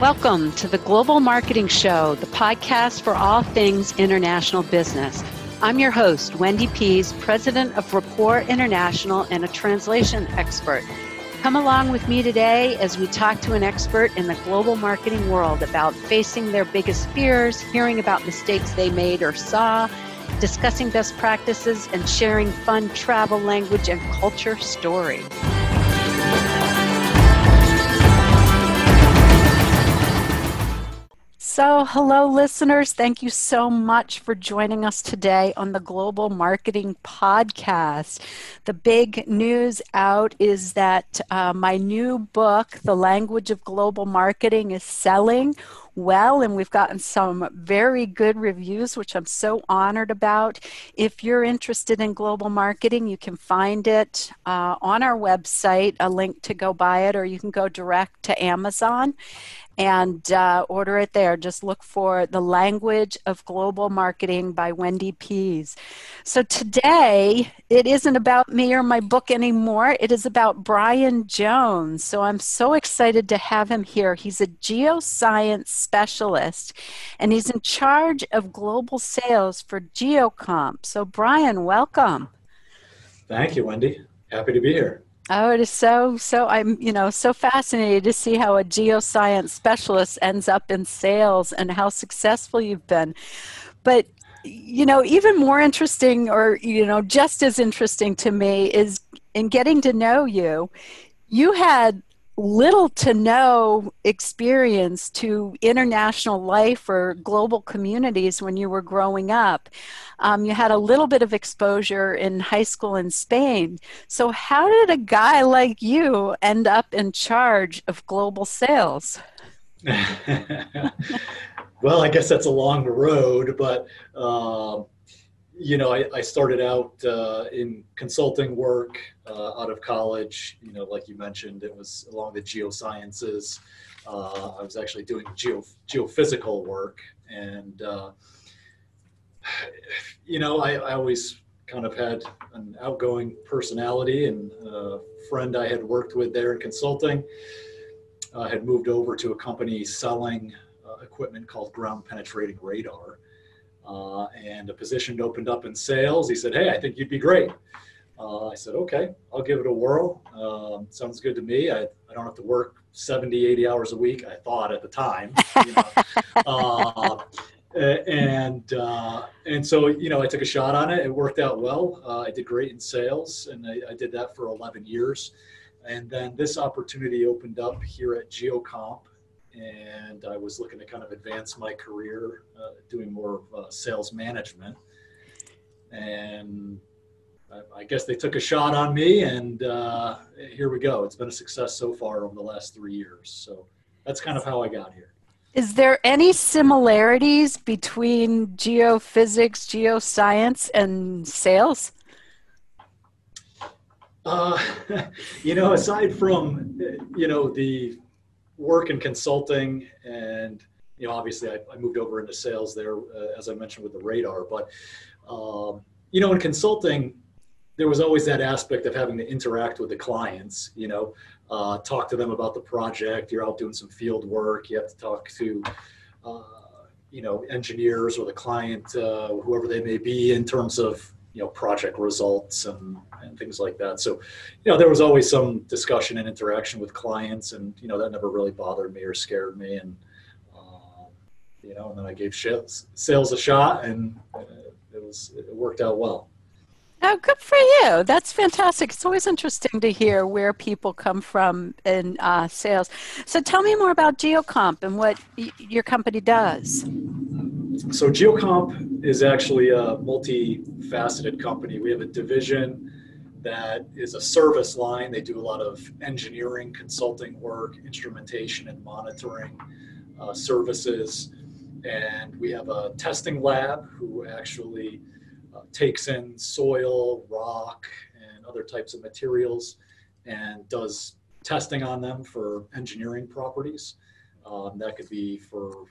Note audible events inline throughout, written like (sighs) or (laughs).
Welcome to the Global Marketing Show, the podcast for all things international business. I'm your host, Wendy Pease, president of Rapport International and a translation expert. Come along with me today as we talk to an expert in the global marketing world about facing their biggest fears, hearing about mistakes they made or saw, discussing best practices, and sharing fun travel, language, and culture stories. So, hello, listeners. Thank you so much for joining us today on the Global Marketing Podcast. The big news out is that uh, my new book, The Language of Global Marketing, is selling well, and we've gotten some very good reviews, which I'm so honored about. If you're interested in global marketing, you can find it uh, on our website, a link to go buy it, or you can go direct to Amazon and uh, order it there. Just look for The Language of Global Marketing by Wendy Pease. So today, it isn't about me or my book anymore. It is about Brian Jones. So I'm so excited to have him here. He's a geoscience specialist and he's in charge of global sales for Geocomp. So, Brian, welcome. Thank you, Wendy. Happy to be here. Oh, it is so so. I'm you know so fascinated to see how a geoscience specialist ends up in sales and how successful you've been. But you know, even more interesting, or you know, just as interesting to me is in getting to know you. You had little to no experience to international life or global communities when you were growing up. Um, you had a little bit of exposure in high school in Spain. So, how did a guy like you end up in charge of global sales? (laughs) well, I guess that's a long road, but. Uh, you know, I, I started out uh, in consulting work uh, out of college. You know, like you mentioned, it was along the geosciences. Uh, I was actually doing geo, geophysical work, and uh, you know, I, I, always kind of had an outgoing personality. And a friend I had worked with there in consulting uh, had moved over to a company selling uh, equipment called ground penetrating radar uh, and a position opened up in sales. He said, Hey, I think you'd be great. Uh, I said, Okay, I'll give it a whirl. Um, sounds good to me. I, I don't have to work 70, 80 hours a week, I thought at the time. You know? (laughs) uh, and uh, and so you know I took a shot on it. It worked out well. Uh, I did great in sales, and I, I, did that for 11 years. And then this opportunity opened up here at Geocomp, and I was looking to kind of advance my career uh, doing more uh, sales management. And I, I, guess they took a shot on me, and uh, here we go. It's been a success so far over the last three years. So that's kind of how I got here. Is there any similarities between geophysics, geoscience, and sales? Uh, (laughs) you know, aside from you know the work in consulting and you know obviously I, I moved over into sales there uh, as I mentioned with the radar but um, you know in consulting there was always that aspect of having to interact with the clients you know uh, talk to them about the project. You're out doing some field work. You have to talk to uh, you know engineers or the client uh, whoever they may be in terms of you know project results and, and things like that so you know there was always some discussion and interaction with clients and you know that never really bothered me or scared me and uh, you know and then i gave sales a shot and uh, it was it worked out well Oh, good for you. That's fantastic. It's always interesting to hear where people come from in uh, sales. So tell me more about Geocomp and what y- your company does. So Geocomp is actually a multifaceted company. We have a division that is a service line. They do a lot of engineering, consulting work, instrumentation and monitoring uh, services. And we have a testing lab who actually uh, takes in soil, rock, and other types of materials and does testing on them for engineering properties. Um, that could be for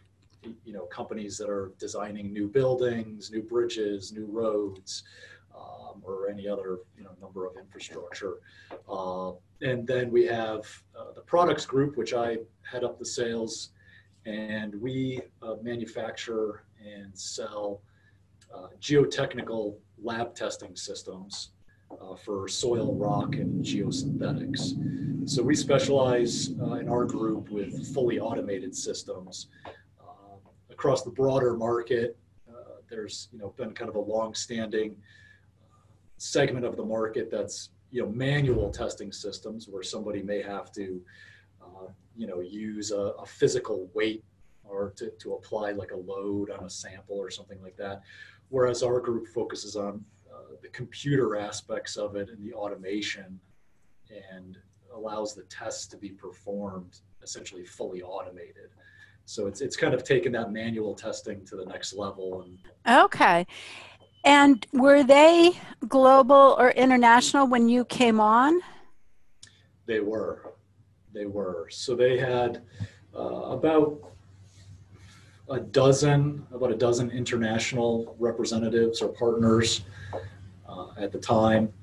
you know companies that are designing new buildings, new bridges, new roads, um, or any other you know number of infrastructure. Uh, and then we have uh, the products group, which I head up the sales, and we uh, manufacture and sell uh, geotechnical lab testing systems uh, for soil, rock, and geosynthetics. So we specialize uh, in our group with fully automated systems across the broader market. Uh, there's you know been kind of a long-standing segment of the market that's you know manual testing systems where somebody may have to uh, you know use a, a, physical weight or to, to apply like a load on a sample or something like that whereas our group focuses on uh, the computer aspects of it and the automation and allows the tests to be performed essentially fully automated so it's it's kind of taken that manual testing to the next level and okay and were they global or international when you came on? They were. They were. So they had uh, about a dozen, about a dozen international representatives or partners uh, at the time.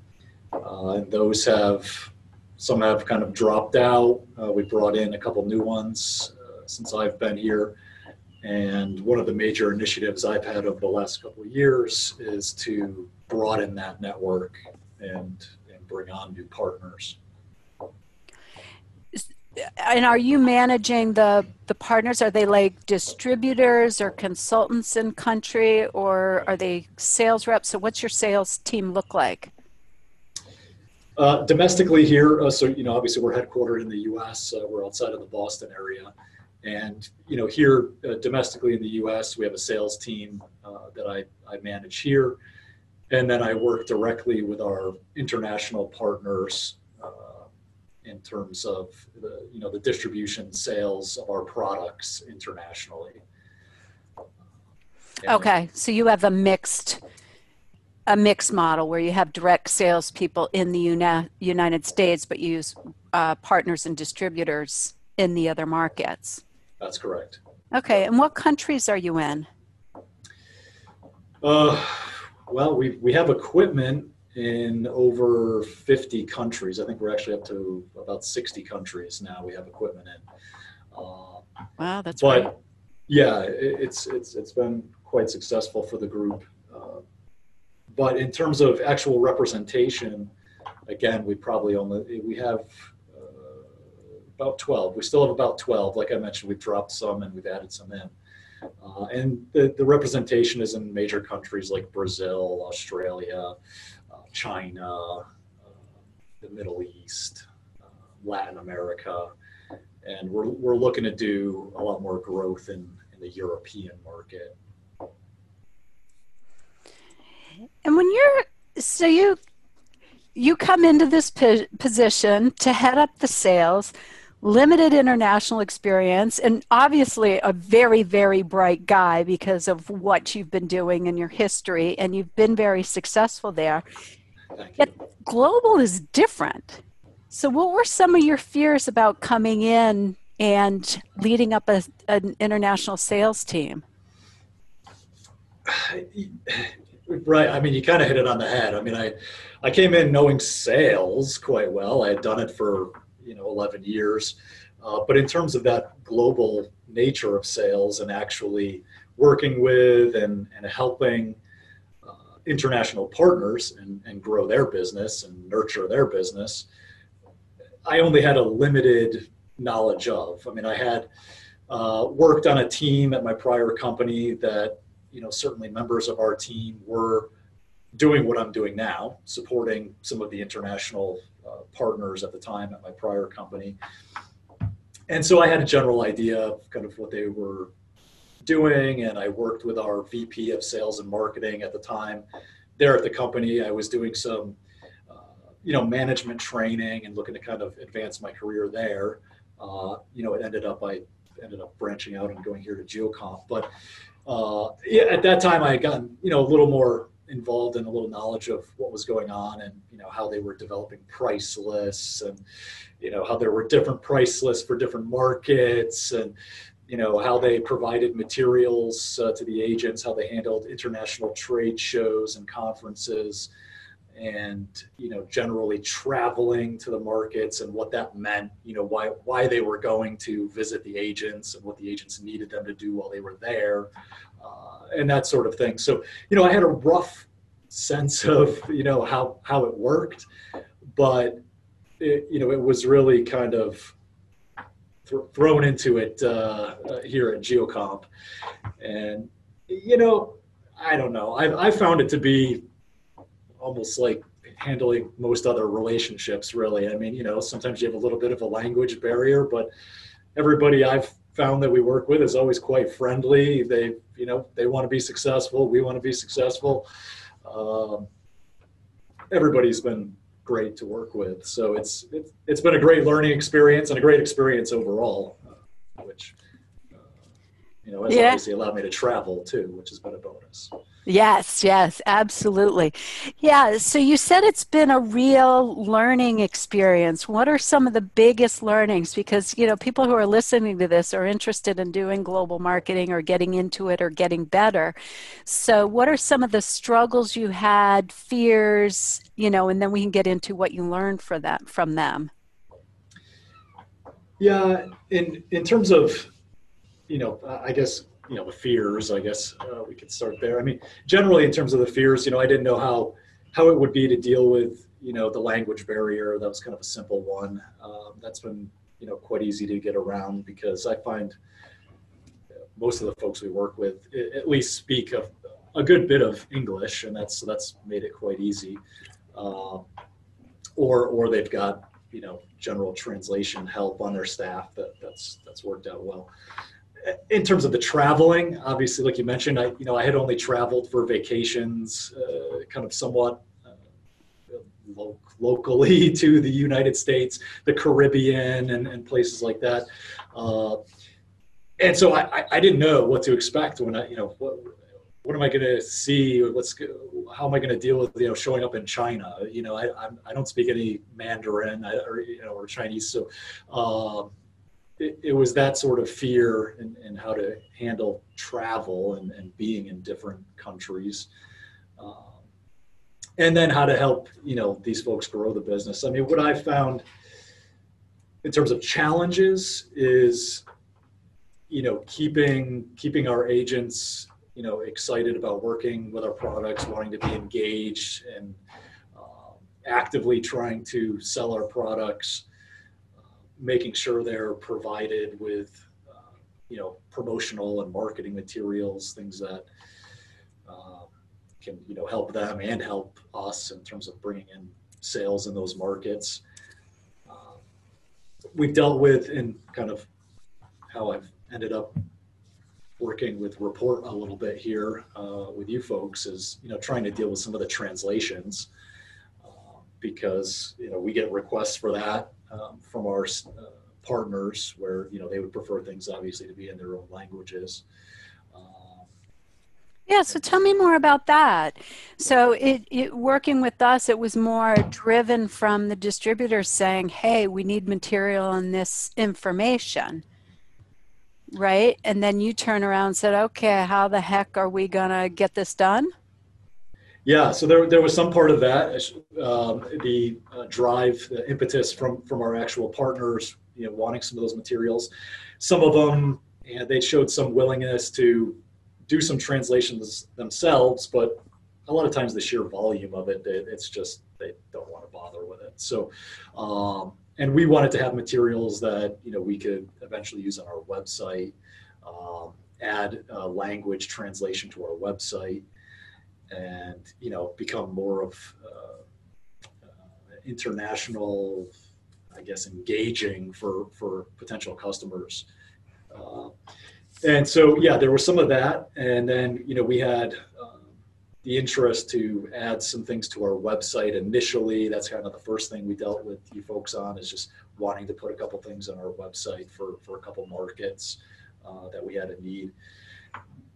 Uh, and those have, some have kind of dropped out. Uh, we brought in a couple new ones since I've been here. And one of the major initiatives I've had over the last couple of years is to broaden that network and, and bring on new partners. And are you managing the, the partners? Are they like distributors or consultants in country or are they sales reps? So what's your sales team look like? Uh, domestically here, uh, so you know, obviously we're headquartered in the U.S. Uh, we're outside of the Boston area, and you know, here uh, domestically in the U.S., we have a sales team uh, that I, I manage here, and then I work directly with our international partners uh, in terms of the you know the distribution sales of our products internationally. And okay, so you have a mixed a mixed model where you have direct salespeople in the Uni- United States, but you use uh, partners and distributors in the other markets. That's correct. Okay, and what countries are you in? Uh, well, we we have equipment in over 50 countries. I think we're actually up to about 60 countries now. We have equipment in. Uh, wow, that's but great. yeah, it, it's it's it's been quite successful for the group. Uh, but in terms of actual representation, again, we probably only we have about 12. We still have about 12. Like I mentioned, we've dropped some and we've added some in. Uh, and the, the representation is in major countries like Brazil, Australia, uh, China, uh, the Middle East, uh, Latin America. And we're, we're looking to do a lot more growth in, in the European market. And when you're, so you, you come into this position to head up the sales limited international experience, and obviously a very, very bright guy because of what you've been doing in your history, and you've been very successful there. Yet global is different. So, what were some of your fears about coming in and leading up a, an international sales team? (sighs) Right. I mean, you kind of hit it on the head. I mean, I, I came in knowing sales quite well. I had done it for you know 11 years. Uh, but in terms of that global nature of sales and actually working with and, and helping uh, international partners and, and grow their business and nurture their business, I only had a limited knowledge of. I mean, I had uh, worked on a team at my prior company that, you know, certainly members of our team were doing what I'm doing now, supporting some of the international partners at the time at my prior company. And so I had a general idea of kind of what they were doing, and I worked with our VP of sales and marketing at the time there at the company. I was doing some, uh, you know, management training and looking to kind of advance my career there. Uh, you know, it ended up I ended up branching out and going here to Geocomp, but uh, yeah, at that time I had gotten you know a little more involved in a little knowledge of what was going on and you know how they were developing price lists and you know how there were different price lists for different markets and you know how they provided materials uh, to the agents how they handled international trade shows and conferences and you know generally traveling to the markets and what that meant you know why why they were going to visit the agents and what the agents needed them to do while they were there uh, and that sort of thing. So you know i had a rough sense of you know how how it worked but it, you know it was really kind of th- thrown into it uh, uh, here at geocomp. And you know i don't know. I, I found it to be almost like handling most other relationships really. I mean you know sometimes you have a little bit of a language barrier but everybody i've found that we work with is always quite friendly. They you know they want to be successful we want to be successful. Um, everybody's been great to work with. So it's, it's it's been a great learning experience and a great experience overall uh, which uh, you know has yeah. obviously allowed me to travel too which has been a bonus Yes, yes, absolutely. Yeah, so you said it's been a real learning experience. What are some of the biggest learnings? Because, you know, people who are listening to this are interested in doing global marketing or getting into it or getting better. So, what are some of the struggles you had, fears, you know, and then we can get into what you learned for that from them. Yeah, in in terms of, you know, I guess you know the fears i guess uh, we could start there. I mean generally in terms of the fears you know i didn't know how how it would be to deal with you know the language barrier. That was kind of a simple one. Um, that's been you know quite easy to get around because i find most of the folks we work with at least speak a, a good bit of english and that's that's made it quite easy. Uh, or or they've got you know general translation help on their staff that that's that's worked out well in terms of the traveling, obviously, like you mentioned, I you know I had only traveled for vacations, uh, kind of somewhat uh, lo- locally (laughs) to the United States, the Caribbean, and, and places like that. Uh, and so I, I didn't know what to expect when I you know what what am I going to see? What's how am I going to deal with you know showing up in China? You know I I'm, I do not speak any Mandarin or you know or Chinese, so. It, it, was that sort of fear and, and how to handle travel and, and being in different countries. Um, and then how to help, you know, these folks grow the business. I mean, what I found in terms of challenges is, you know, keeping, keeping our agents, you know, excited about working with our products, wanting to be engaged and um, actively trying to sell our products making sure they're provided with uh, you know promotional and marketing materials things that uh, can you know help them and help us in terms of bringing in sales in those markets. Uh, we've dealt with in kind of how i've ended up working with Rapport a little bit here uh, with you folks is you know trying to deal with some of the translations uh, because you know we get requests for that um, from our uh, partners where you know they would prefer things obviously to be in their own languages. Um, yeah, so tell me more about that. So, it, it, working with us, it was more driven from the distributors saying, "Hey, we need material on this information." Right? And then you turn around and said, "Okay, how the heck are we going to get this done?" Yeah, so there, there was some part of that, um, the uh, drive, the impetus from from our actual partners, you know, wanting some of those materials. Some of them, yeah, they showed some willingness to do some translations themselves, but a lot of times the sheer volume of it, it it's just they don't want to bother with it. So, um, and we wanted to have materials that you know we could eventually use on our website, um, add language translation to our website and you know become more of uh, uh, international, I guess, engaging for for potential customers. Uh, and so yeah, there was some of that, and then you know we had um, the interest to add some things to our website initially. That's kind of the first thing we dealt with you folks on is just wanting to put a couple things on our website for for a couple markets uh, that we had a need.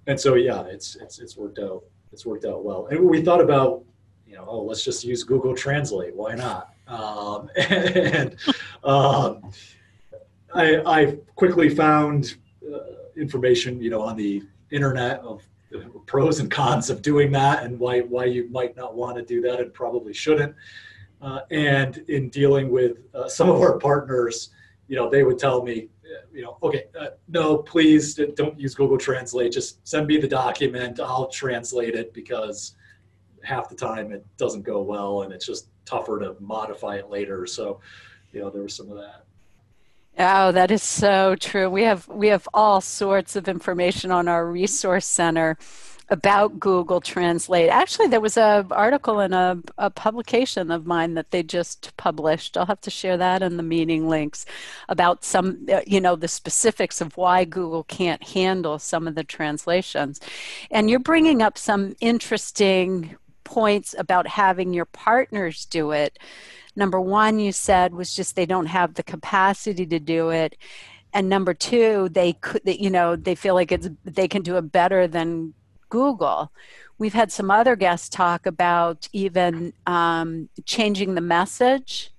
And so yeah, it's it's it's worked out it's worked out well. And we thought about, you know, oh, let's just use Google Translate. Why not? Um, (laughs) and um, I, I, quickly found uh, information, you know, on the internet of the pros and cons of doing that and why why you might not want to do that and probably shouldn't. Uh, and in dealing with uh, some of our partners, you know, they would tell me, you know, okay, uh, no, please don't use Google Translate. Just send me the document. I'll translate it because half the time it doesn't go well and it's just tougher to modify it later. So, you know, there was some of that. Oh, that is so true. We have we have all sorts of information on our resource center about Google Translate. Actually, there was an article in a, a publication of mine that they just published. I'll have to share that in the meeting links about some, uh, you know, the specifics of why Google can't handle some of the translations. And you're bringing up some interesting points about having your partners do it. Number one, you said was just they don't have the capacity to do it. And number two, they could, you know, they feel like it's they can do it better than Google. We've had some other guests talk about even um, changing the message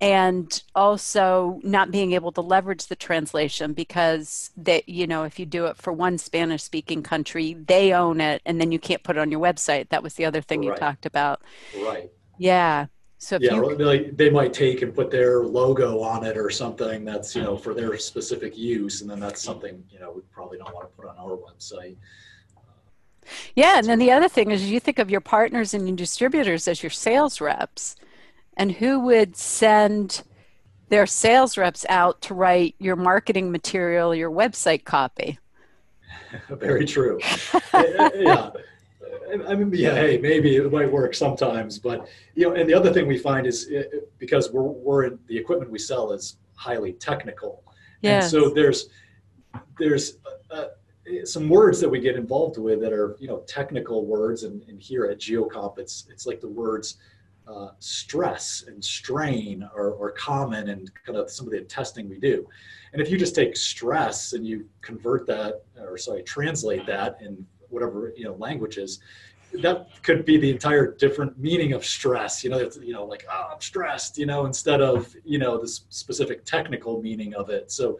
and also not being able to leverage the translation because that you know if you do it for one spanish speaking country they own it and then you can't put it on your website that was the other thing right. you talked about right yeah so yeah, you, they might take and put their logo on it or something that's you know for their specific use, and then that's something you know we probably don't want to put on our website. Yeah, and then the other thing is you think of your partners and your distributors as your sales reps, and who would send their sales reps out to write your marketing material, your website copy? (laughs) Very true. Eh, eh, eh, yeah. I mean, yeah, hey, maybe it might work sometimes, but you know, and the other thing we find is it, because we're we're in, the equipment we sell is highly technical, yeah. And so there's there's uh, some words that we get involved with that are you know technical words, and, and here at GeoComp, it's it's like the words uh, stress and strain are, are common and kind of some of the testing we do. And if you just take stress and you convert that, or sorry, translate that in whatever you know languages that could be the entire different meaning of stress you know it's you know like oh i'm stressed you know instead of you know the specific technical meaning of it. So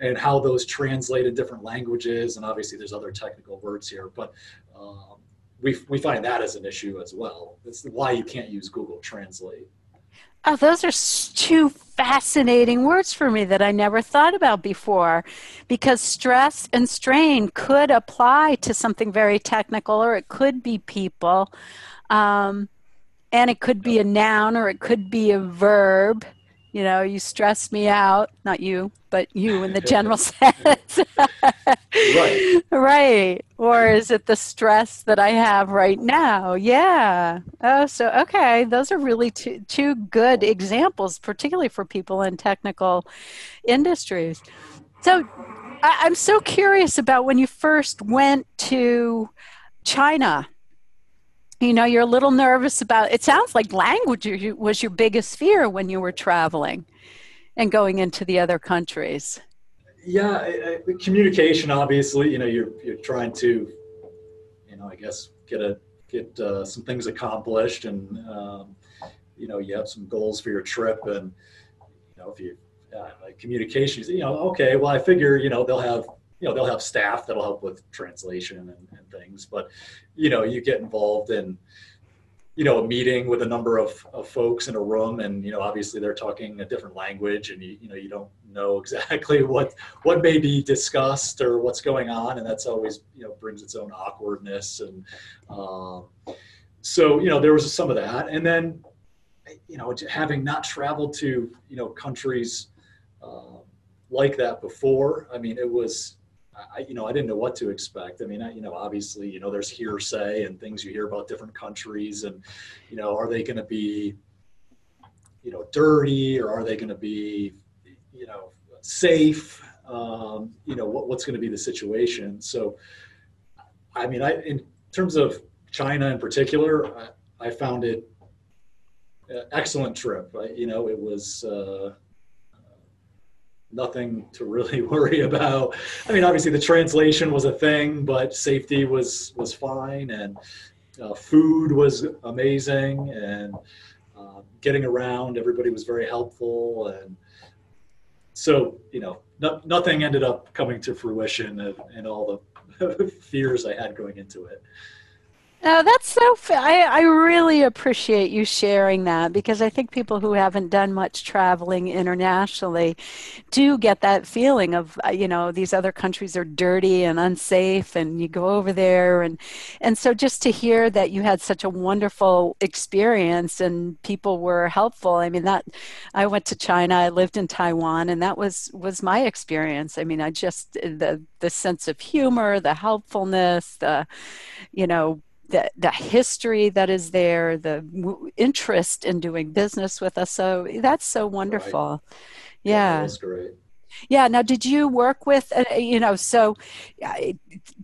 and how those translate in different languages and obviously there's other technical words here but um, we, we find that as an issue as well. It's why you can't use google translate Oh, those are two fascinating words for me that I never thought about before because stress and strain could apply to something very technical or it could be people. Um, and it could be a noun or it could be a verb you know, you stress me out, not you, but you in the general (laughs) sense. right. (laughs) Right. Or is it the stress that I have right now? Yeah. Oh, so okay, those are really two two good examples, particularly for people in technical industries. So I, I'm so curious about when you first went to China you know you're a little nervous about it sounds like language was your biggest fear when you were traveling and going into the other countries. Yeah communication obviously you know you're you're trying to you know i guess get a get uh, some things accomplished and um, you know you have some goals for your trip and you know if you uh, communications you know okay well i figure you know they'll have you know they'll have staff that'll help with translation and, and things but you know you get involved in you know a meeting with a number of, of folks in a room and you know obviously they're talking a different language and you, you know you don't know (laughs) exactly what what may be discussed or what's going on and that's always you know brings its own awkwardness and um, so you know there was some of that. And then you know having not traveled to you know countries uh, like that before i mean it was I, you know, I didn't know what to expect. I mean, I, you know, obviously, you know, there's hearsay and things you hear about different countries, and you know, are they going to be, you know, dirty or are they going to be, you know, safe? Um, you know, what, what's going to be the situation? So, I mean, I in terms of China in particular, I, I found it excellent trip. I, you know, it was. Uh, nothing to really (laughs) worry about. I mean, obviously the translation was a thing, but safety was was fine, and uh, food was amazing, and uh, getting around, everybody was very helpful, and so you know, no, nothing ended up coming to fruition, and, and all the (laughs) fears I had going into it. Oh, that's so. I I really appreciate you sharing that because I think people who haven't done much traveling internationally do get that feeling of uh, you know these other countries are dirty and unsafe, and you go over there and and so just to hear that you had such a wonderful experience and people were helpful. I mean that I went to China, I lived in Taiwan, and that was was my experience. I mean, I just the the sense of humor, the helpfulness, the you know the, the history that is there, the interest in doing business with us. So that's so wonderful. Right. Yeah. yeah. That's great. Yeah. Now, did you work with, uh, you know, so uh,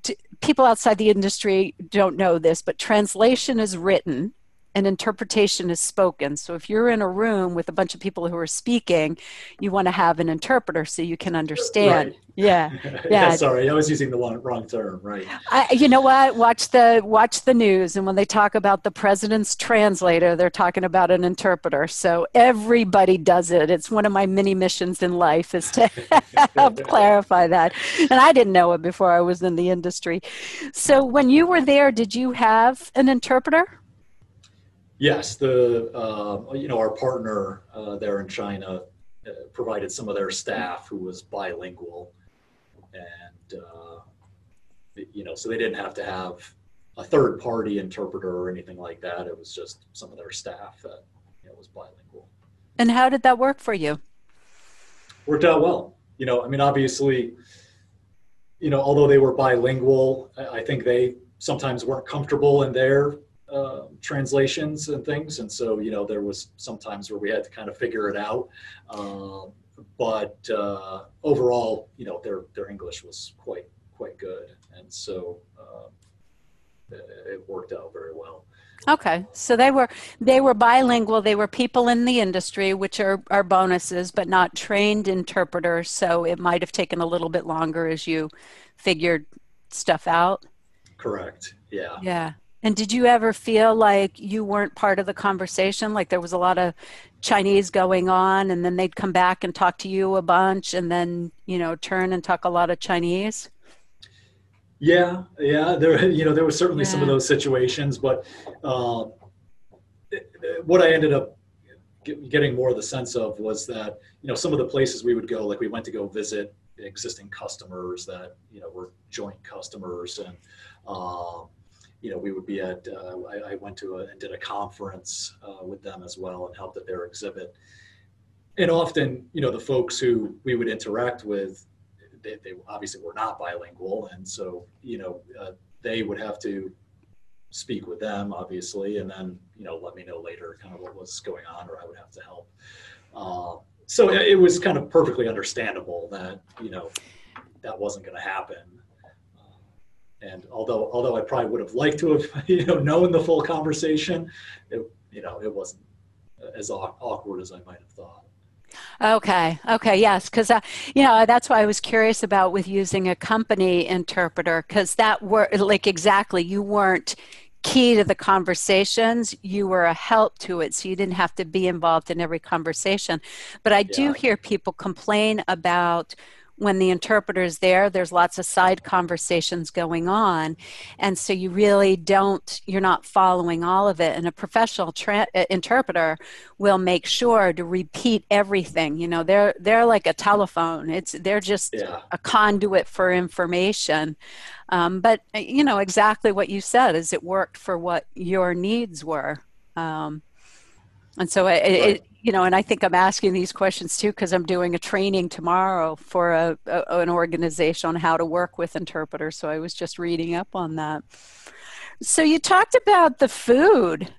t- people outside the industry don't know this, but translation is written an interpretation is spoken. So if you're in a room with a bunch of people who are speaking, you want to have an interpreter so you can understand. Right. Yeah. (laughs) yeah. yeah. Sorry, I was using the wrong, wrong term. Right. I, you know what? Watch the watch the news, and when they talk about the president's translator, they're talking about an interpreter. So everybody does it. It's one of my mini missions in life is to (laughs) help clarify that. And I didn't know it before I was in the industry. So when you were there, did you have an interpreter? Yes, the uh, you know our partner uh, there in China uh, provided some of their staff who was bilingual, and uh, you know so they didn't have to have a third party interpreter or anything like that. It was just some of their staff that you know, was bilingual. And how did that work for you? Worked out well. You know, I mean, obviously, you know, although they were bilingual, I think they sometimes weren't comfortable in their uh, translations and things, and so you know there was sometimes where we had to kind of figure it out. Um, but uh, overall, you know their their English was quite quite good, and so uh, it worked out very well. Okay, so they were they were bilingual. They were people in the industry, which are are bonuses, but not trained interpreters. So it might have taken a little bit longer as you figured stuff out. Correct. Yeah. Yeah. And did you ever feel like you weren't part of the conversation? Like there was a lot of Chinese going on, and then they'd come back and talk to you a bunch, and then you know turn and talk a lot of Chinese. Yeah, yeah. There, you know, there was certainly yeah. some of those situations, but um, what I ended up getting more of the sense of was that you know some of the places we would go, like we went to go visit existing customers that you know were joint customers, and um, you know, we would be at, uh, I, I, went to a, and did a conference uh, with them as well and helped at their exhibit. And often, you know, the folks who we would interact with, they, they obviously were not bilingual. And so, you know, uh, they would have to speak with them, obviously, and then, you know, let me know later kind of what was going on or I would have to help. Uh, so it was kind of perfectly understandable that, you know, that wasn't going to happen and although although I probably would have liked to have (laughs) you know known the full conversation, it you know it wasn't as awkward as I might have thought. Okay. Okay. Yes, because uh, you know that's why I was curious about with using a company interpreter because that were like exactly you weren't key to the conversations you were a help to it so you didn't have to be involved in every conversation but i do hear people complain about when the interpreter is there, there's lots of side conversations going on. And so you really don't, you're not following all of it. And a professional tra- uh, interpreter will make sure to repeat everything. You know, they're, they're like a telephone. It's, they're just yeah. a conduit for information. Um, but, uh, you know, exactly what you said is it worked for what your needs were. Um, and so it, right. it, you know, and I think I'm asking these questions too because I'm doing a training tomorrow for a, a, an organization on how to work with interpreters. So I was just reading up on that. So you talked about the food.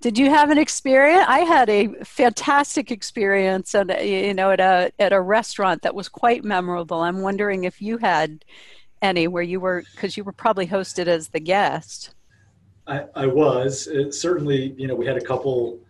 Did you have an experience? I had a fantastic experience, and you know, at a at a restaurant that was quite memorable. I'm wondering if you had any where you were because you were probably hosted as the guest. I, I was it, certainly. You know, we had a couple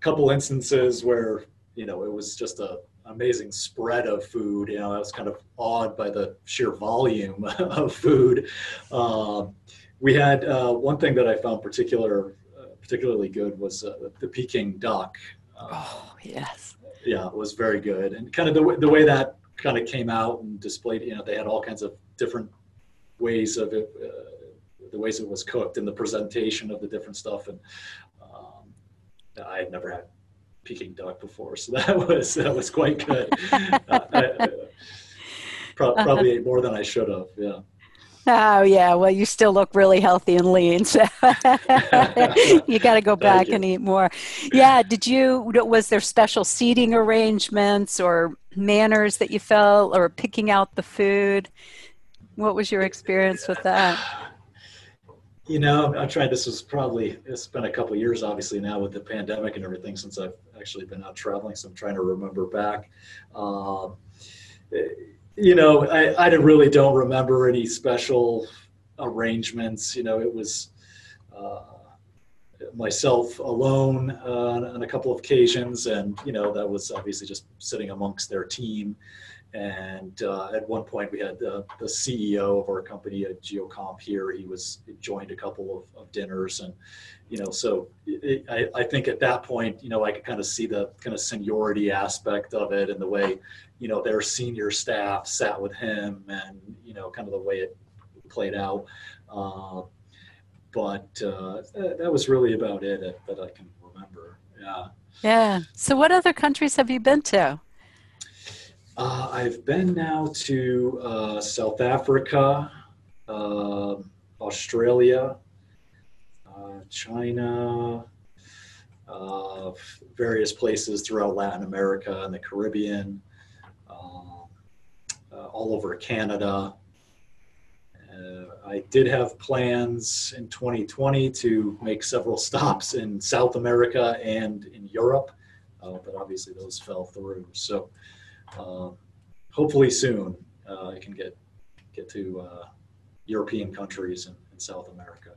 couple instances where you know it was just a amazing spread of food. You know, I was kind of awed by the sheer volume (laughs) of food. Um, we had uh, one thing that I found particular uh, particularly good was uh, the Peking duck. oh yes. yeah, it was very good. And kind of the, the way that kind of came out and displayed, you know, they had all kinds of different ways of it, uh, the ways it was cooked and the presentation of the different stuff. And um, I had never had Peking duck before, so (laughs) that was that was quite good. uh, (laughs) I, pro- probably ate more than I should have. Yeah. Oh yeah, well you still look really healthy and lean, so (laughs) you got to go back and eat more. Yeah, did you? Was there special seating arrangements or manners that you felt, or picking out the food? What was your experience with that? (sighs) (sighs) (sighs) You know, I tried. This was probably it's been a couple years, obviously now with the pandemic and everything, since I've actually been out traveling. So I'm trying to remember back. Um, you know, I, I really don't remember any special arrangements. You know, it was uh, myself alone uh, on a couple of occasions, and you know that was obviously just sitting amongst their team. And uh, at one point, we had the, the CEO of our company at Geocomp here. He was he joined a couple of, of dinners, and you know, so it, I, I think at that point, you know, I could kind of see the kind of seniority aspect of it and the way, you know, their senior staff sat with him, and you know, kind of the way it played out. Uh, but uh, that was really about it that I can remember. Yeah. Yeah. So, what other countries have you been to? Uh, I've been now to uh, South Africa, uh, Australia, uh, China, uh, various places throughout Latin America and the Caribbean, um, uh, all over Canada. I did have plans in 2020 to make several (laughs) stops in South America and in Europe, but obviously those fell through. So uh, hopefully soon uh, I can get get to uh, European countries and, and South America.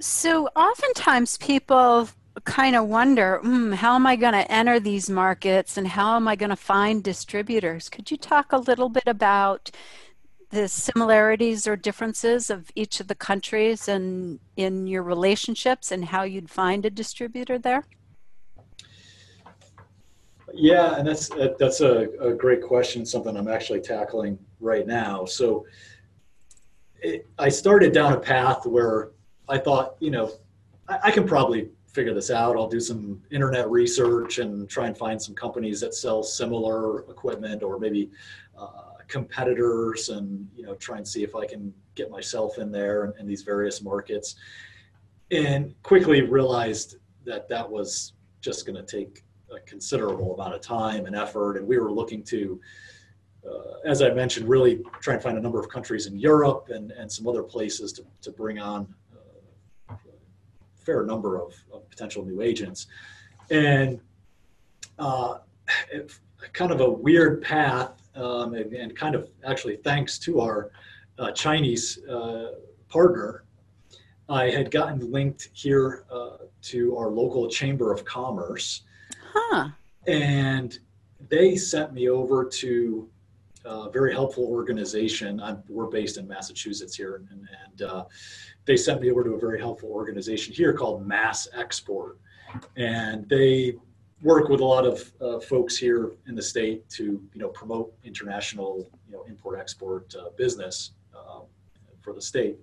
So oftentimes people kind of wonder, mm, how am I going to enter these markets and how am I going to find distributors? Could you talk a little bit about the similarities or differences of each of the countries and in your relationships and how you'd find a distributor there? Yeah, and that's that's a, a great question. Something I'm actually tackling right now. So, it, I started down a path where I thought, you know, I, I, can probably figure this out. I'll do some internet research and try and find some companies that sell similar equipment or maybe uh, competitors, and you know, try and see if I can get myself in there in, in these various markets. And quickly realized that that was just going to take a considerable amount of time and effort. And we were looking to, uh, as I mentioned, really try and find a number of countries in Europe and, and some other places to, to bring on uh, a fair number of, of, potential new agents. And uh, kind of a weird path, um, and, and, kind of actually thanks to our uh, Chinese uh, partner, I had gotten linked here uh, to our local chamber of commerce Huh. And they sent me over to a very helpful organization. I'm, we're based in Massachusetts here, and, and uh, they sent me over to a very helpful organization here called Mass Export. And they work with a lot of uh, folks here in the state to you know promote international you know import export uh, business uh, for the state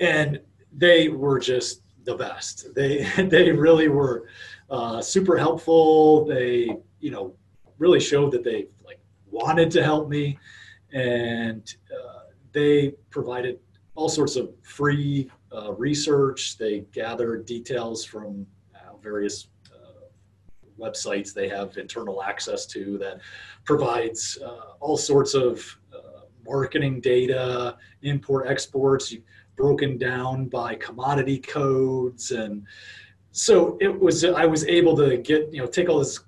and they were just the best (laughs) they they really were uh, super helpful. They, you know, really showed that they like wanted to help me, and uh, they provided all sorts of free uh, research. They gathered details from uh, various websites they have internal access to that provides uh, all sorts of marketing data, import exports broken down by commodity codes. And so it was i was able to get you know take all this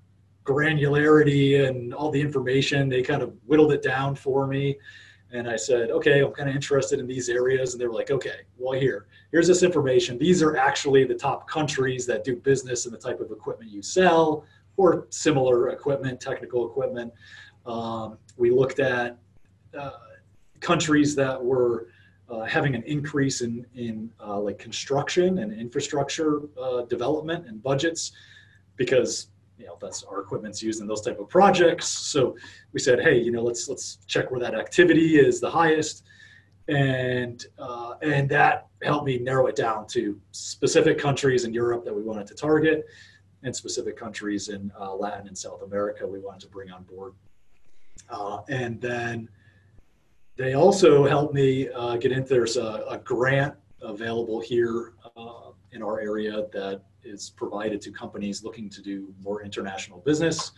granularity and all the information. They kind of whittled it down for me and i said okay i'm kind of interested in these areas. And they were like okay well here here's this information. These are actually the top countries that do business and the type of equipment you sell or similar equipment technical equipment. Um, we looked at uh, countries that were uh, having an increase in in uh, like construction and infrastructure uh, development and budgets because you know that's our equipment's used in those type of projects. So we said, hey, you know, let's let's check where that activity is the highest, and uh, and that helped me narrow it down to specific countries in Europe that we wanted to target, and specific countries in uh, Latin and South America we wanted to bring on board. Uh, and then they also helped me uh, get into there's a, a grant available here uh, in our area that is provided to companies looking to do more international business.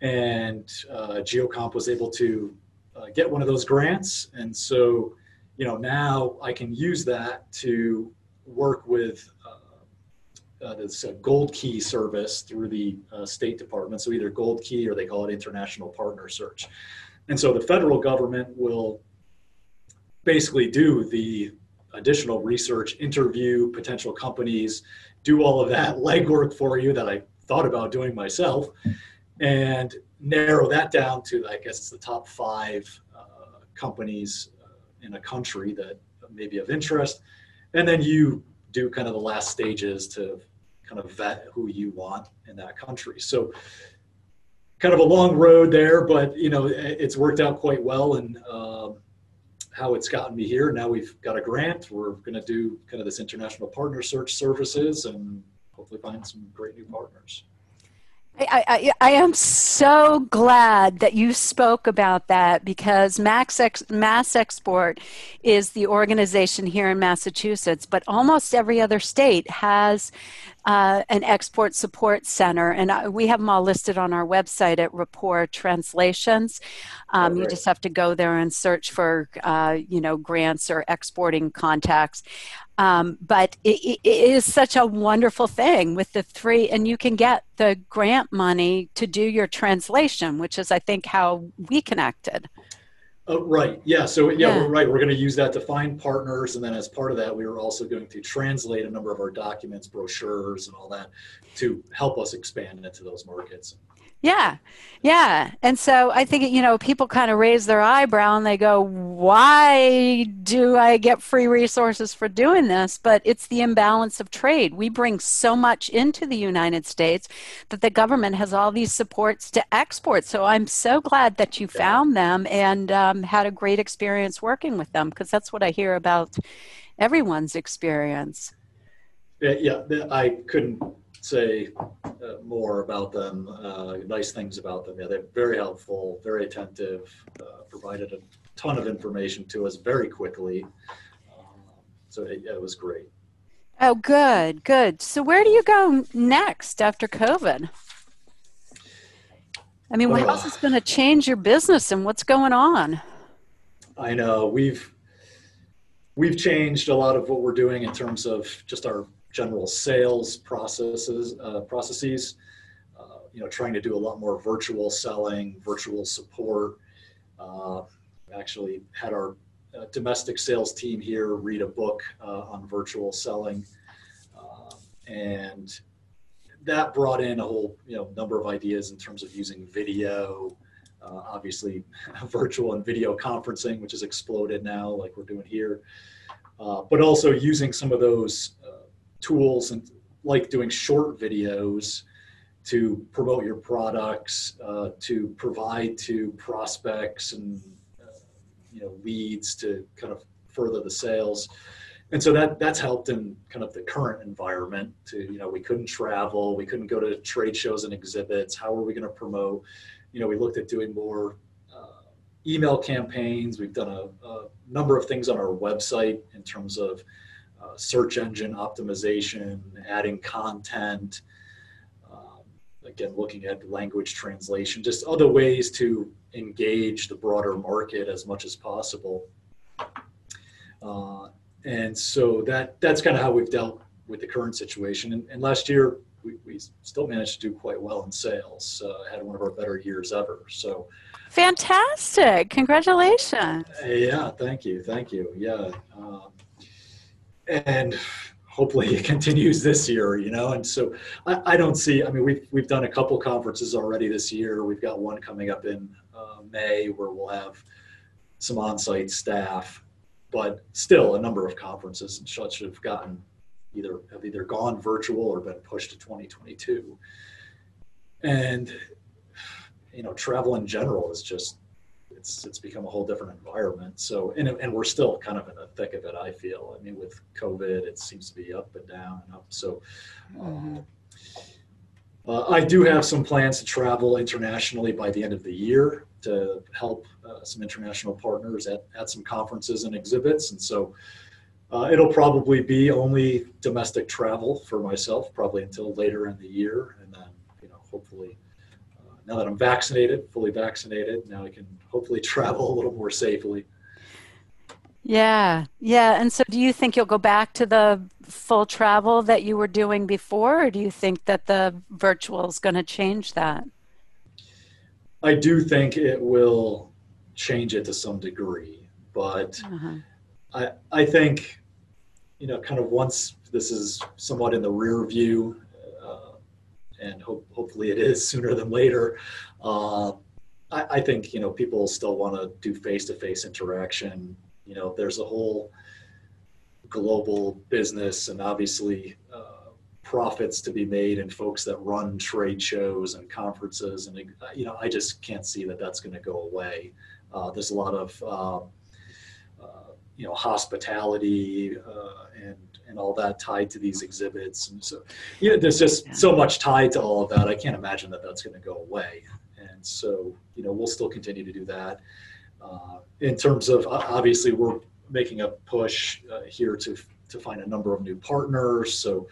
And uh, Geocomp was able to uh, get one of those grants. And so, you know, now I can use that to work with uh, uh this uh, Gold Key service through the uh, State Department. So either Gold Key or they call it International Partner Search. And so the federal government will basically do the additional research, interview potential companies, do all of that (laughs) legwork for you that I thought about doing myself, and narrow that down to, I guess it's the top five uh, companies uh, in a country that may be of interest. And then you do kind of the last stages to kind of vet who you want in that country. So kind of a long road there, but you know, it's worked out quite well. And um, how it's gotten me here. Now we've got a grant. We're going to do kind of this international partner search services and hopefully find some great new partners. I, I, I, am so glad that you spoke about that because Max Ex, Mass Export is the organization here in Massachusetts, but almost every other state has uh, an export support center, and uh, we have them all listed on our website at Rapport Translations. Um, you just have to go there and search for, uh, you know, grants or exporting contacts. Um, but it, it is such a wonderful thing with the three, and you can get the grant money to do your translation, which is, I think, how we connected. Uh, right. Yeah. So yeah, yeah. we're right. We're going to use that to find partners, and then as part of that, we are also going to translate a number of our documents, brochures, and all that to help us expand into those markets. Yeah, yeah. And so I think, you know, people kind of raise their eyebrow and they go, why do I get free resources for doing this? But it's the imbalance of trade. We bring so much into the United States that the government has all these supports to export. So I'm so glad that you found them and um, had a great experience working with them because that's what I hear about everyone's experience. Yeah, I couldn't say uh, more about them, uh, nice things about them. Yeah, they're very helpful, very attentive, uh, provided a ton of information to us very quickly. Um, so it, it, was great. Oh, good, good. So where do you go next after COVID? I mean, how is this going to change your business and what's going on? I know we've we've changed a lot of what we're doing in terms of just our general sales processes uh, processes. Uh, you know, trying to do a lot more virtual selling, virtual support. Uh, actually, had our uh, domestic sales team here read a book uh, on virtual selling, uh, and that brought in a whole you know number of ideas in terms of using video. obviously, (laughs) virtual and video conferencing, which has exploded now, like we're doing here. but also using some of those tools and like doing short videos to promote your products, uh, to provide to prospects and uh, you know leads to kind of further the sales. And so that that's helped in kind of the current environment. To you know, we couldn't travel, we couldn't go to trade shows and exhibits. How are we going to promote? You know, we looked at doing more uh, email campaigns. We've done a, a number of things on our website in terms of uh, search engine optimization, adding content, um, again, looking at language translation, just other ways to engage the broader market as much as possible. Uh, and so that that's kind of how we've dealt with the current situation. And, and last year, we, we, still managed to do quite well in sales. Uh, had one of our better years ever. So fantastic! Congratulations. Yeah, thank you, thank you. Yeah. Um, and hopefully it (laughs) continues this year, you know. And so I, I, don't see. I mean, we've we've done a couple conferences already this year. We've got one coming up in uh, May where we'll have some on-site staff, but still a number of conferences and such have gotten either have either gone virtual or been pushed to 2022. and you know travel in general is just it's it's become a whole different environment. So and, and we're still kind of in the thick of it i feel. I mean with covid it seems to be up and down and up. So mm-hmm. uh, i do have some plans to travel internationally by the end of the year to help uh, some international partners at, at some conferences and exhibits. And so uh, it'll probably be only domestic travel for myself probably until later in the year. And then you know hopefully now that I'm vaccinated, fully vaccinated, now I can hopefully travel a little more safely. Yeah, yeah. And so do you think you'll go back to the full travel that you were doing before, or do you think that the virtual is going to change that? I do think it will change it to some degree, but uh-huh. I, I think, you know, kind of once this is somewhat in the rear view, and hope, hopefully it is sooner than later. Uh, I, I, think you know people still want to do face-to-face interaction. You know, there's a whole global business and obviously uh, profits to be made and folks that run trade shows and conferences and you know I just can't see that that's going to go away. Uh, there's a lot of uh, uh, you know hospitality uh, and and all that tied to these exhibits. And so, you know, there's just so much tied to all of that. I can't imagine that that's going to go away. And so, you know, we'll still continue to do that. Uh, in terms of obviously, we're making a push uh, here to to find a number of new partners. So,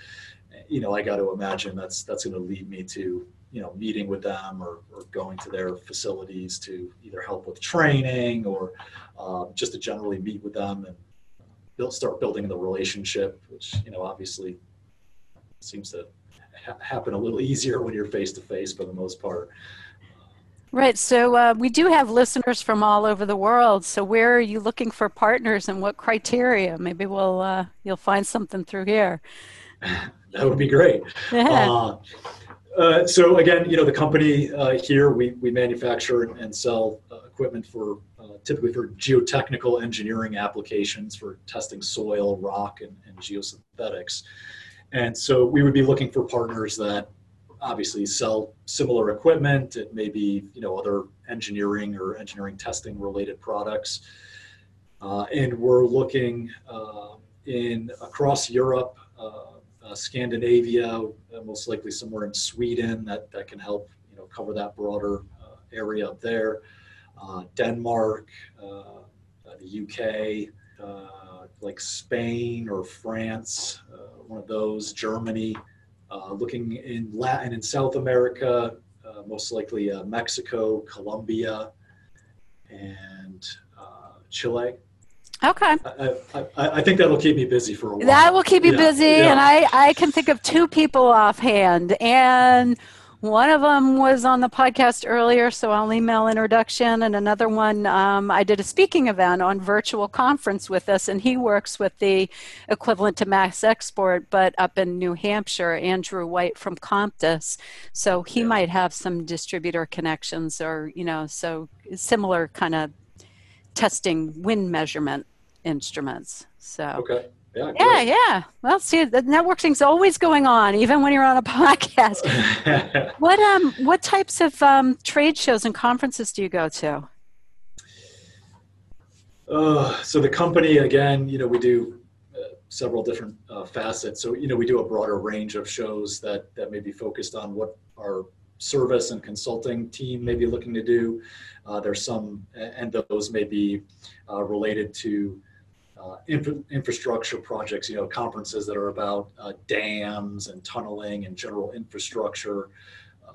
you know, I got to imagine that's that's going to lead me to you know meeting with them or, or going to their facilities to either help with training or uh, just to generally meet with them and build, start building the relationship, which you know obviously seems to ha- happen a little (laughs) easier when you're face to face for the most part. Right. So uh, we do have listeners from all over the world. So where are you looking for partners and what criteria? Maybe we'll uh, you'll find something through here. (laughs) that would be great. Yeah. Uh, uh, so again, you know, the company uh, here, we, we manufacture and sell uh, equipment for uh, typically for geotechnical engineering applications for testing soil, rock, and, and geosynthetics. And so we would be looking for partners that obviously sell similar equipment. It may be, you know, other engineering or engineering testing related products. Uh, and we're looking in across Europe, uh, Scandinavia, uh, most likely somewhere in Sweden that, that can help you know cover that broader uh, area up there. Uh, Denmark, uh, the UK, like Spain or France, one of those. Germany, Uh, looking in Latin and South America, uh, most likely uh, Mexico, Colombia, and Chile. Okay. I, I, I, think that'll keep me busy for a while. That will keep you yeah, busy, yeah. and I, I can think of two people offhand, and one of them was on the podcast earlier, so I'll email introduction, and another one um, I did a speaking event on virtual conference with us, and he works with the equivalent to Mass Export, but up in New Hampshire, Andrew White from Comptus. So he yeah. might have some distributor connections, or you know, so similar kind of testing wind measurement instruments. So okay. Yeah, yeah, yeah. Well, see, the networking's always going on, even when you're on a (laughs) podcast. (laughs) what um, what types of um, trade shows and conferences do you go to? Uh, so the company, again, you know, we do uh, several different uh, facets. So you know, we do a broader range of shows that that may be focused on what our service and consulting team may be looking to do. Uh, there's some, and those may be uh, related to uh, infra- infrastructure projects, you know, conferences that are about uh, dams and tunneling and general infrastructure. Uh,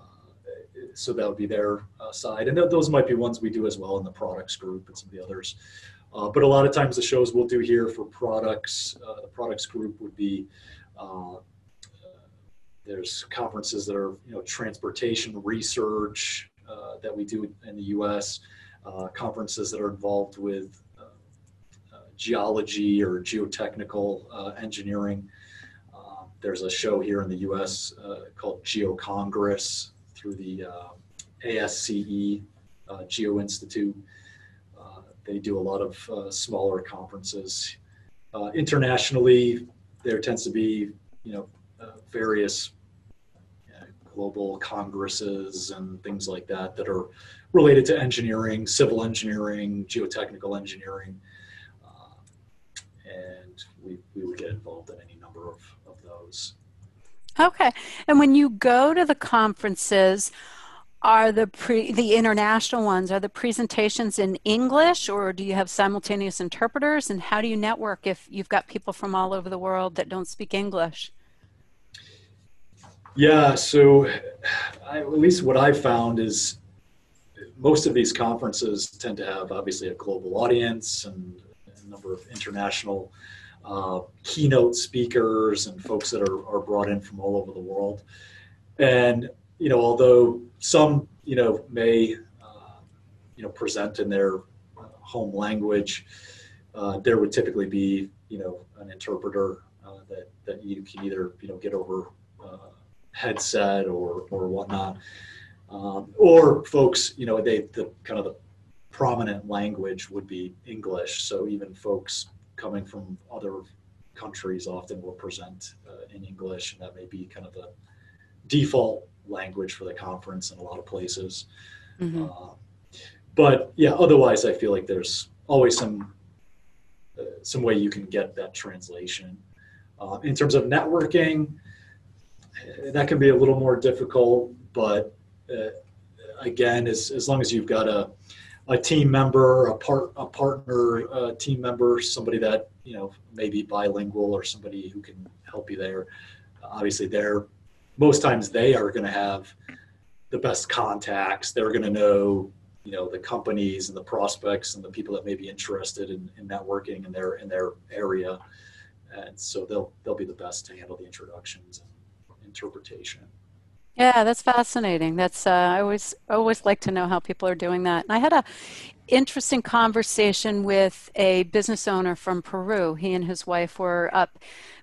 so that would be their uh, side. And th- those might be ones we do as well in the products group and some of the others. Uh, but a lot of times the shows we'll do here for products, the products group would be there's conferences that are, you know, transportation research that we do in the U.S., conferences that are involved with geology or geotechnical uh, engineering. Uh, there's a show here in the US uh, called Geo Congress through the uh, ASCE uh, Geo Institute. they do a lot of smaller conferences. internationally, there tends to be, you know, various global congresses and things like that that are related to engineering, civil engineering, geotechnical engineering. We, we would get involved in any number of, of those. Okay. And when you go to the conferences, are the pre the international ones are the presentations in english or do you have simultaneous interpreters and how do you network if you've got people from all over the world that don't speak english yeah so I, at least what i've found is most of these conferences tend to have obviously a global audience and a number of international uh, keynote speakers and folks that are, are brought in from all over the world and you know, although some, you know, may, uh, you know, present in their home language, uh, there would typically be, you know, an interpreter uh, that that you can either, you know, get over uh, headset or or whatnot, um, or folks, you know, they the kind of the prominent language would be English. So even folks coming from other countries often will present uh, in English, and that may be kind of the default language for the conference in a lot of places. Mm-hmm. Uh, but yeah, otherwise, I feel like there's always some uh, some way you can get that translation. Uh, in terms of networking, eh, that can be a little more difficult, but uh, again, as as long as you've got a a team member, a part a partner, a team member, somebody that you know maybe bilingual or somebody who can help you there. Obviously, they're most times they are going to have the best contacts. They're going to know, you know, the companies and the prospects and the people that may be interested in, in networking in their in their area, and so they'll they'll be the best to handle the introductions and interpretation. Yeah, that's fascinating. That's uh, I always always like to know how people are doing that. And I had a interesting conversation with a business owner from Peru. He and his wife were up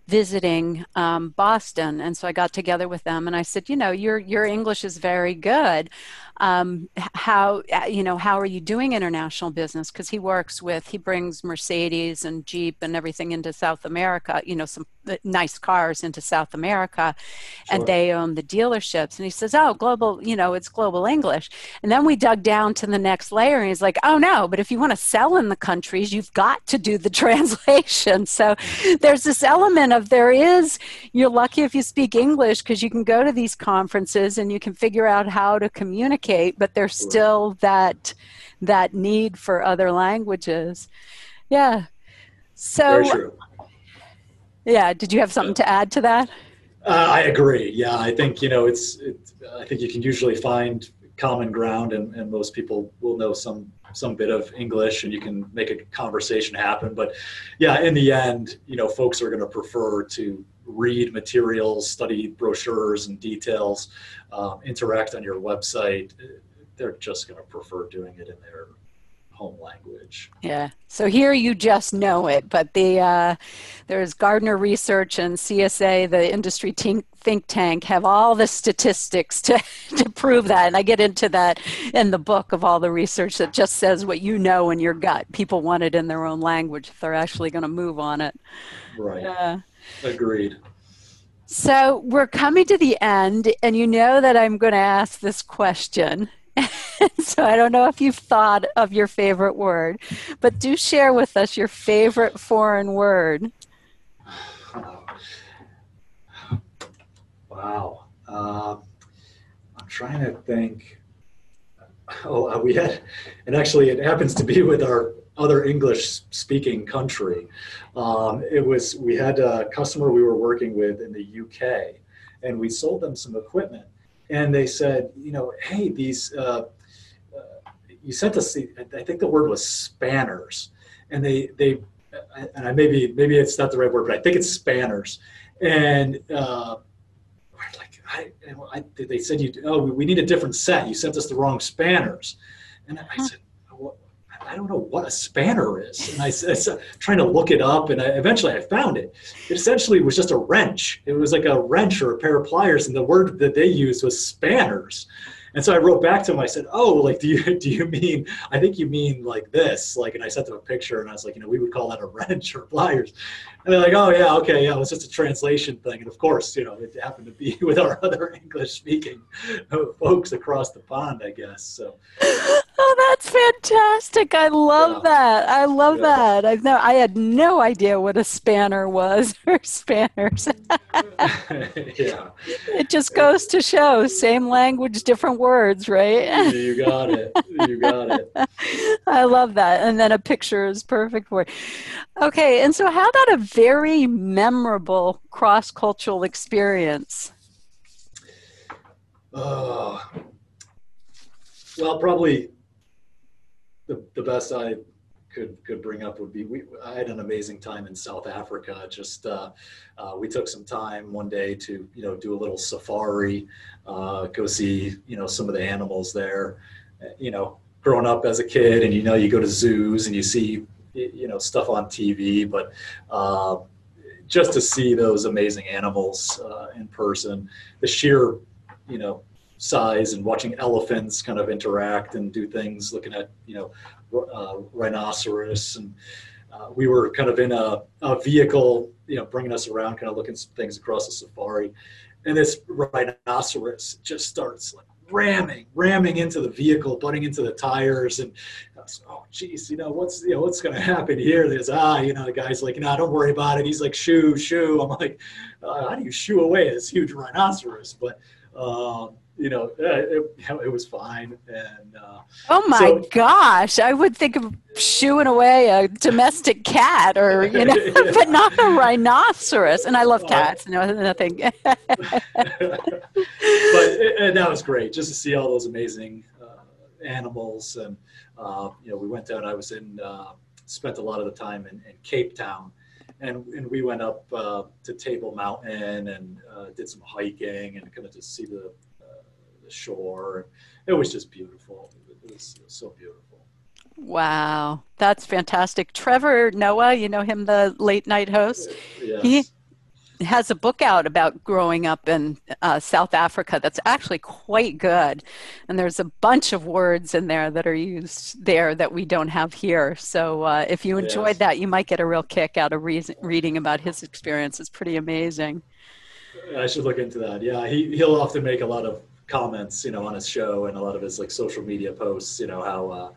visiting um, Boston, and so I got together with them, and I said, you know, your your English is very good. Um, how uh, you know how are you doing international business? Because he works with he brings Mercedes and Jeep and everything into South America. You know, some uh, nice cars into South America, sure. and they own the dealerships. And he says, oh, global, you know, it's global English. And then we dug down to the next layer, and he's like, oh no, but if you want to sell in the countries, you've got to do the (laughs) translation. So there's this element of there is, you're lucky if you speak English because you can go to these conferences and you can figure out how to communicate, but there's still that that need for other languages. Yeah. So Yeah, did you have something to add to that? Uh, I agree. Yeah, I think you know it's. It, I think you can usually find common ground, and, and most people will know some some bit of English and you can make a conversation happen. But yeah, in the end, you know, folks are going to prefer to read materials, study brochures and details, um, interact on your website. They're just going to prefer doing it in their home language. Yeah. So here you just know it, but the uh, there's Gartner Research and CSA, the industry think, think tank, have all the statistics to (laughs) to prove that, and I get into that in the book of all the research that just says what you know in your gut. People want it in their own language if they're actually going to move on it. Right. Uh, Agreed. So we're coming to the end, and you know that I'm going to ask this question. (laughs) so I don't know if you've thought of your favorite word, but do share with us your favorite foreign word. Wow. Um, I'm trying to think. Oh, uh, we had, and actually, it happens to be with our other English speaking country. Um, it was, we had a customer we were working with in the UK, and we sold them some equipment and they said, you know, hey, these, uh, you sent us, I think the word was spanners, and they, they, and I maybe, maybe it's not the right word, but I think it's spanners, and uh, like, I, I, they said you, oh, we need a different set. You sent us the wrong spanners, and I said, I don't know what a spanner is. And I, was trying to look it up, and I, eventually I found it. It essentially was just a wrench. It was like a wrench or a pair of pliers, and the word that they used was spanners. And so I wrote back to him. I said, "Oh, like, do you (laughs) do you mean? I think you mean like this, like." And I sent him a picture, and I was like, "You know, we would call that a (laughs) wrench or pliers." And they're like, "Oh yeah, okay, yeah, it was just a translation thing." And of course, you know, it happened to be (laughs) with our other English-speaking folks across the pond, I guess. So. Oh, that's fantastic! I love yeah. that. I love yeah. that. I've no, I had no idea what a spanner was (laughs) or spanners. (laughs) yeah. It just goes to show, same language, different words, right? you got it. You got it. (laughs) I love that. And then a picture is perfect for it. Okay, and so how about a very memorable cross-cultural experience? Uh, well, probably the, the best I could could bring up would be we I had an amazing time in South Africa. Just uh, uh, we took some time one day to you know do a little safari, uh, go see you know some of the animals there. You know, growing up as a kid, and you know you go to zoos and you see you know stuff on TV, but uh, just to see those amazing animals uh, in person, the sheer you know size and watching elephants kind of interact and do things, looking at you know uh, rhinoceros and. Uh, we were kind of in a, a, vehicle, you know, bringing us around, kind of looking things across the safari, and this rhinoceros just starts like ramming, ramming into the vehicle, butting into the tires, and oh, geez, you know what's you know what's going to happen here? There's ah, you know, the guy's like, no, don't worry about it. He's like, shoo, shoo. I'm like, uh, how do you shoo away this huge rhinoceros? But um, you know, it, it, was fine. And uh, oh my so, gosh, I would think of shooing away a domestic cat or you know, (laughs) but not a rhinoceros. And I love cats. No, (laughs) nothing. (laughs) but it, and that was great just to see all those amazing uh, animals. And uh, you know, we went down. I was in, uh, spent a lot of the time in, in Cape Town. And, and we went up uh, to Table Mountain and uh, did some hiking and kind of just see the the shore. It was just beautiful. It was, it was so beautiful. Wow, that's fantastic. Trevor Noah, you know him, the late night host. Yes. He has a book out about growing up in uh, South Africa that's actually quite good. And there's a bunch of words in there that are used there that we don't have here. So uh, if you enjoyed yes. that, you might get a real kick out of re- reading about his experience. It's pretty amazing. I should look into that. Yeah, he, he'll often make a lot of comments, you know, on his show and a lot of his like social media posts, you know, how, uh,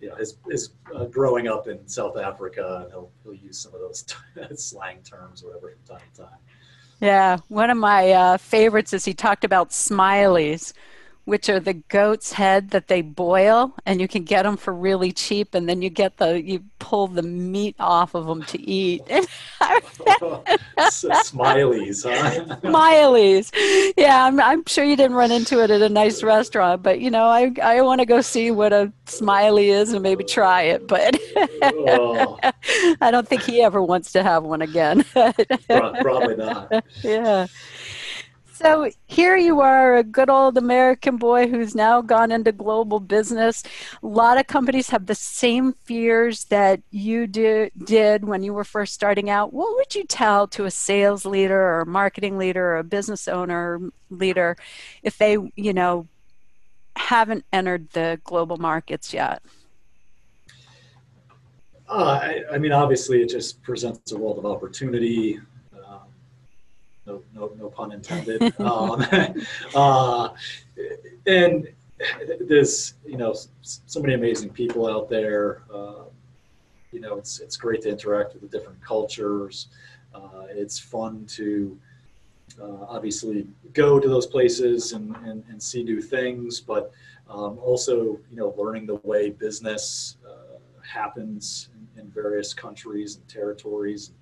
you know, his, his uh, growing up in South Africa and he'll, he'll use some of those (laughs) slang terms or whatever from time to time. Yeah. One of my uh, favorites is he talked about smileys which are the goat's head that they boil and you can get them for really cheap and then you get the you pull the meat off of them to eat. (laughs) (laughs) Smileys huh? (laughs) Smileys. Yeah I'm, I'm sure you didn't run into it at a nice restaurant but you know i, I want to go see what a smiley is and maybe try it but oh. i don't think he ever wants to have one again. Probably not. Yeah so here you are, a good old American boy who's now gone into global business. A lot of companies have the same fears that you do, did when you were first starting out. What would you tell to a sales leader or a marketing leader or a business owner leader if they, you know, haven't entered the global markets yet? Uh, I, I mean, obviously, it just presents a world of opportunity no, no, pun intended. (laughs) um, (laughs) uh, and there's, you know, so many amazing people out there. Uh, you know, it's it's great to interact with the different cultures. Uh, it's fun to uh, obviously go to those places and, and, and see new things, but um, also, you know, learning the way business uh, happens in, in various countries and territories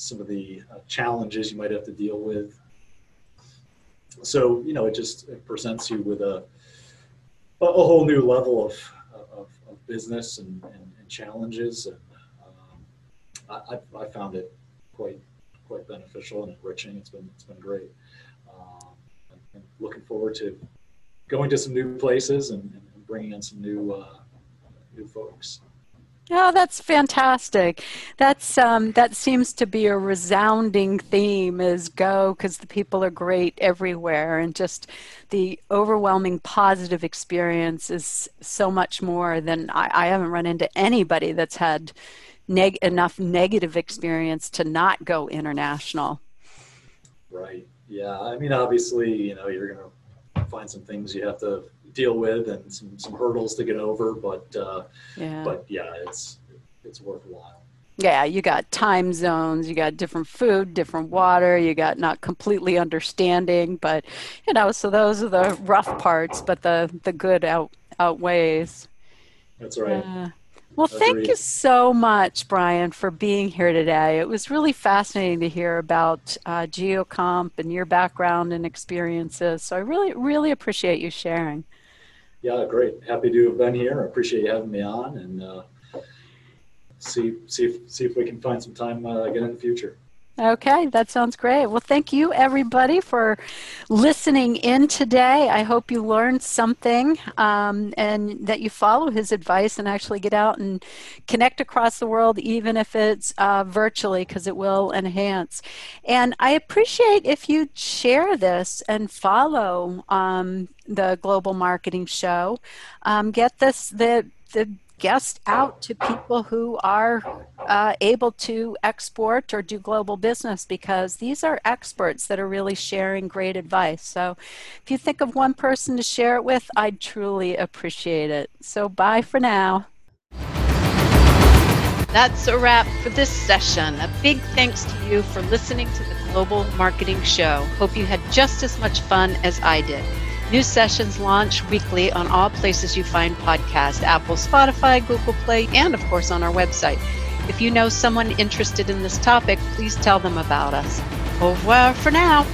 some of the uh, challenges you might have to deal with. So, you know, it just it presents you with a, a whole new level of, of, of business and, and, and, challenges. And um, I, I, found it quite, quite beneficial and enriching. It's been, it's been great. Um, and looking forward to going to some new places and, and bringing in some new, uh, new folks. Oh, that's fantastic. That's um, that seems to be a resounding theme is go because the people are great everywhere, and just the overwhelming positive experience is so much more than I, I haven't run into anybody that's had neg- enough negative experience to not go international. Right. Yeah. I mean, obviously, you know, you're gonna find some things you have to deal with and some, some hurdles to get over, but uh, yeah. but yeah, it's it's worthwhile. Yeah, you got time zones, you got different food, different water, you got not completely understanding, but you know, so those are the rough parts, but the the good out outweighs. That's right. Uh, well, thank you so much, Brian, for being here today. It was really fascinating to hear about uh, GeoComp and your background and experiences. So I really, really appreciate you sharing. Yeah, great. Happy to have been here. I appreciate you having me on, and uh, see see if see if we can find some time uh, again in the future. Okay, that sounds great. Well, thank you everybody for listening in today. I hope you learned something um, and that you follow his advice and actually get out and connect across the world, even if it's uh, virtually, because it will enhance. And I appreciate if you share this and follow um, the Global Marketing Show. Um, get this the the guest out to people who are uh, able to export or do global business because these are experts that are really sharing great advice. So if you think of one person to share it with, I'd truly appreciate it. So bye for now. That's a wrap for this session. A big thanks to you for listening to the Global Marketing Show. Hope you had just as much fun as I did. New sessions launch weekly on all places you find podcasts Apple, Spotify, Google Play, and of course on our website. If you know someone interested in this topic, please tell them about us. Au revoir for now.